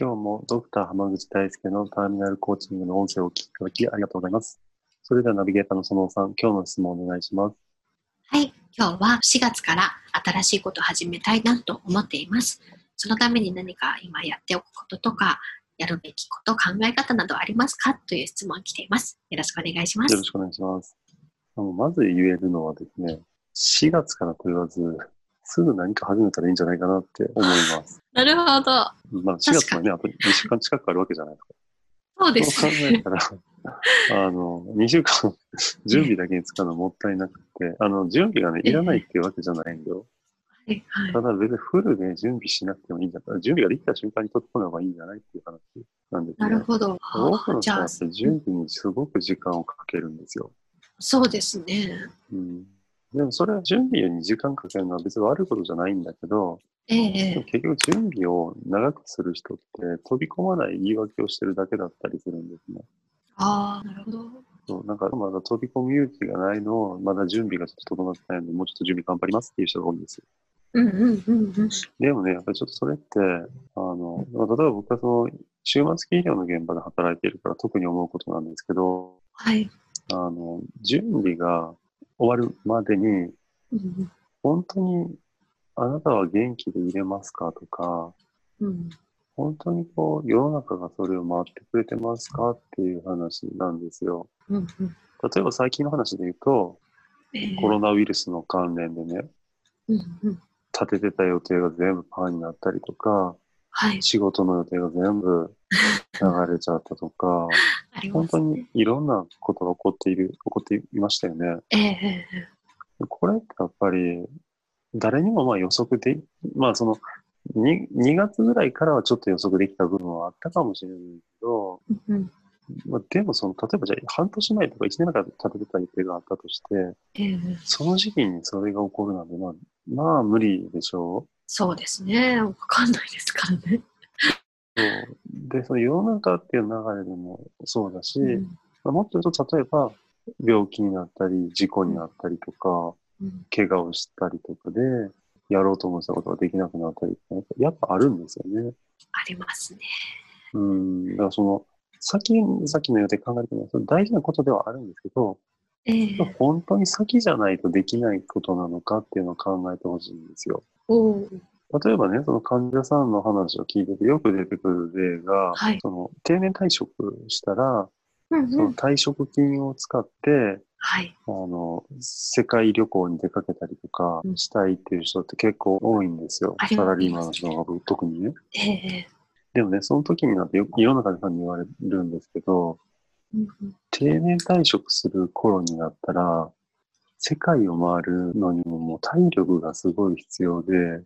今日もドクター濱口大輔のターミナルコーチングの音声をお聞きいただきありがとうございます。それではナビゲーターの園尾さん、今日の質問をお願いします。はい、今日は4月から新しいことを始めたいなと思っています。そのために何か今やっておくこととか、やるべきこと、考え方などありますか？という質問が来ています。よろしくお願いします。よろしくお願いします。あのまず言えるのはですね、4月からと言わず、すぐ何か始めたらいいんじゃないかなって思います。なるほど。まあ4月はね、あと2週間近くあるわけじゃないですか。そうですそう考えね。たら、あの、2週間 準備だけに使うのもったいなくて、あの、準備がね、いらないっていうわけじゃないんだよ。はいはいただ別にフルで準備しなくてもいいんだったら、準備ができた瞬間に取ってこない方がいいんじゃないっていう話なんですね。なるほど。多くの人はやっ、ぱり準備にすごく時間をかけるんですよ。そうですね。うん、でもそれは準備に時間かけるのは別に悪いことじゃないんだけど、ええ結局準備を長くする人って飛び込まない言い訳をしてるだけだったりするんですね。ああ、なるほど。そうなんかまだ飛び込む勇気がないのを、まだ準備がちょっと整ってないので、もうちょっと準備頑張りますっていう人が多いんですよ。うんうんうんうん。でもね、やっぱりちょっとそれって、あの、まあ例えば僕はその、終末期医療の現場で働いているから特に思うことなんですけど、はい。あの、準備が終わるまでに、本当にあなたは元気でいれますかとか、うん。本当にこう、世の中がそれを待ってくれてますかっていう話なんですよ。うんうん。例えば最近の話で言うと、ええコロナウイルスの関連でね、うんうん。立ててた予定が全部パーになったりとか、はい。仕事の予定が全部流れちゃったとか、ありま本当。にいろんなことが起こっている、起こっていましたよね。ええええこれってやっぱり、誰にもまあ予測で、まあその2、2月ぐらいからはちょっと予測できた部分はあったかもしれないけど、うんうん。まあ、でもその、例えばじゃあ半年前とか1年前から立ててた予定があったとして、ええその時期にそれが起こるなんて、まあ、まあ無理でしょそうですね。わかんないですからね。う。そうで、その世の中っていう流れでもそうだし、うんまあもっと言うと、例えば、病気になったり、事故になったりとか、うん怪我をしたりとかで、やろうと思ってたことができなくなったりってやっぱあるんですよね。ありますね。うん。だからその、先、先の予定考えるとね、それ大事なことではあるんですけど、ええ本当に先じゃないとできないことなのかっていうのを考えてほしいんですよ。例えばね、その患者さんの話を聞いててよく出てくる例が、はいその定年退職したら、うんうん。その退職金を使って、はい。あの、世界旅行に出かけたりとかうんしたいっていう人って結構多いんですよ。ありますサラリーマンの人が特にね。ええでもね、その時になってよくいろんな患者さんに言われるんですけど、うんうん定年退職する頃になったら、世界を回るのにももう体力がすごい必要で。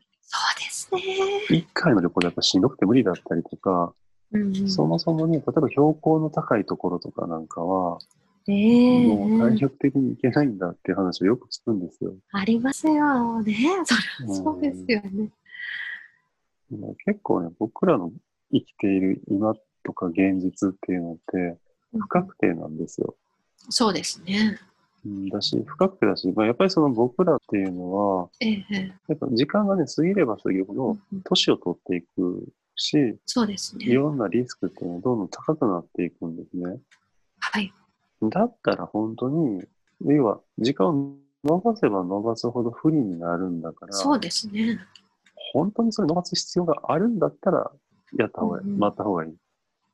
一回の旅行でやっぱしんどくて無理だったりとか、うんうんそもそもね、例えば標高の高いところとかなんかは、ええもう体力的に行けないんだっていう話をよく聞くんですよ。ありますよね。それはそうですよね。もう結構ね、僕らの生きている今とか現実っていうのって不確定なんですよ。そうですね。うんだし、不確定だし、まあ、やっぱりその僕らっていうのは、ええやっぱ時間がね、過ぎれば過ぎるほど、うん年を取っていくし、そうですねい。ろんなリスクっていうのはどんどん高くなっていくんですね。はい。だったら本当に、要は時間を伸ばせば伸ばすほど不利になるんだから、そうですね。本当にそれ伸ばす必要があるんだったら、やった方がいい、うんうん待った方がいい。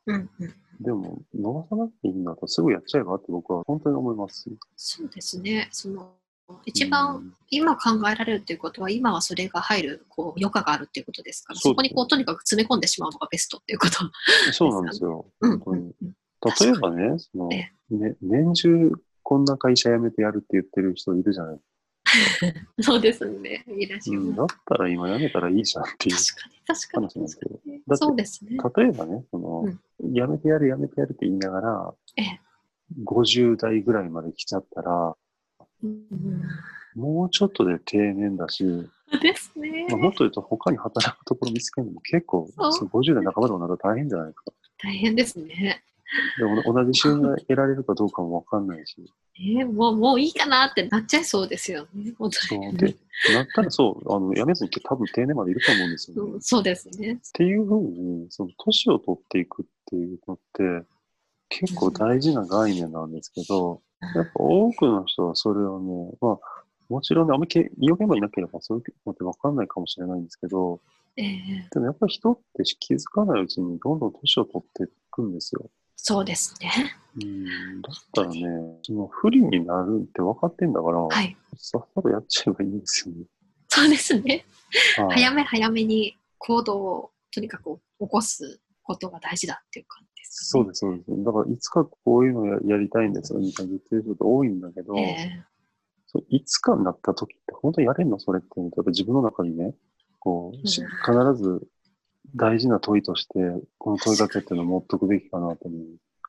うんうん。でも、伸ばさなくていいんだったらすぐやっちゃえばって僕は本当に思います。そうですね。その、一う番ん今考えられるっていうことは、今はそれが入る、こう、余暇があるっていうことですから、そこにこう、とにかく詰め込んでしまうのがベストっていうこと。そうなんですよ。うん本当に。うんうん例えばね、そのえね、年中こんな会社辞めてやるって言ってる人いるじゃない そうですね。いらっしゃいうん、まだったら今やめたらいいじゃんっていう。す。確かに、確かに話なんですけどそうですね。例えばね、その、やめてやるやめてやるって言いながら、ええ50代ぐらいまで来ちゃったら、うんもうちょっとで定年だし、ですね。まあ、もっと言うと他に働くところ見つけるのも結構、そうその50代半ばでもなると大変じゃないか。大変ですね。でも同じ収入が得られるかどうかもわかんないし。えーもう、もういいかなってなっちゃいそうですよね。本当に。なったらそう、あの、辞めずに多分定年までいると思うんですよね。そうですね。ていうふうに、その、年を取っていくっていうのって、結構大事な概念なんですけど、やっぱ多くの人はそれをね、まあ、もちろんね、あんまりけ医療現場にいなければそういうのってわかんないかもしれないんですけど、ええでもやっぱり人って気づかないうちにどんどん年を取っていくんですよ。そうですね。うん、だったらね、その不利になるって分かってんだから、はい。さっさとやっちゃえばいいんですよね。そうですね。はい早め早めに行動をとにかく起こすことが大事だっていう感じですね。そうです、そうです。だから、いつかこういうのややりたいんですよ、みたいな言ってる人多いんだけど、えそういつかになった時って本当にやれんの？それって、やっぱ自分の中にね、こう、しうん必ず大事な問いとして、この問いかけっていうのを持っとくべきかなと思う。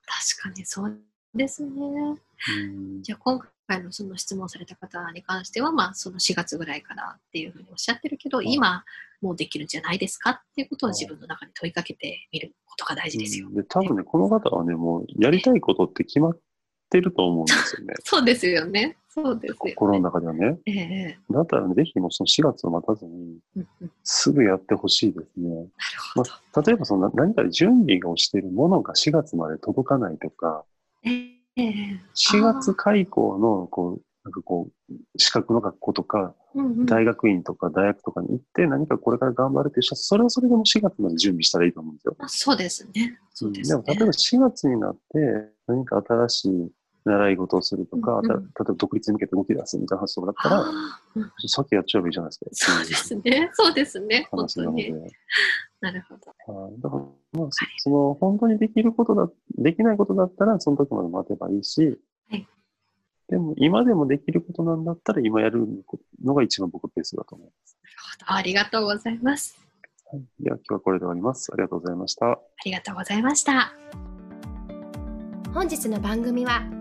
確かにそうですね。うんじゃあ今回のその質問された方に関しては、まあその4月ぐらいからっていうふうにおっしゃってるけど、い今もうできるんじゃないですかっていうことを自分の中に問いかけてみることが大事ですよ。で、多分ね、この方はね、もうやりたいことって決まってると思うんですよね。そうですよね。そうですよ、ね。心の中ではね。ええだったらね、ぜひもうその4月を待たずに、うんうんすぐやってほしいですね。なるほど。まあ、例えばその何か準備をしているものが4月まで届かないとか、ええ4月開校の、こう、なんかこう、資格の学校とか、うんうん大学院とか大学とかに行って何かこれから頑張るっていう人は、それはそれでも4月まで準備したらいいと思うんですよ。あそうですね。そうですね。でも、例えば4月になって何か新しい習い事をするとか、うんうんた例えば独立に向けて動き出すみたいな発想だったら、さっきやっちゃえばいいじゃないですか。そうですね。そうですね。本話なので。当に。なるほど。はいだから、まあ、そその、本当にできることだ、できないことだったら、その時まで待てばいいし、はいでも、今でもできることなんだったら、今やるのが一番僕ベースだと思います。ありがとうございます。はい、では、今日はこれで終わります。ありがとうございました。ありがとうございました。本日の番組は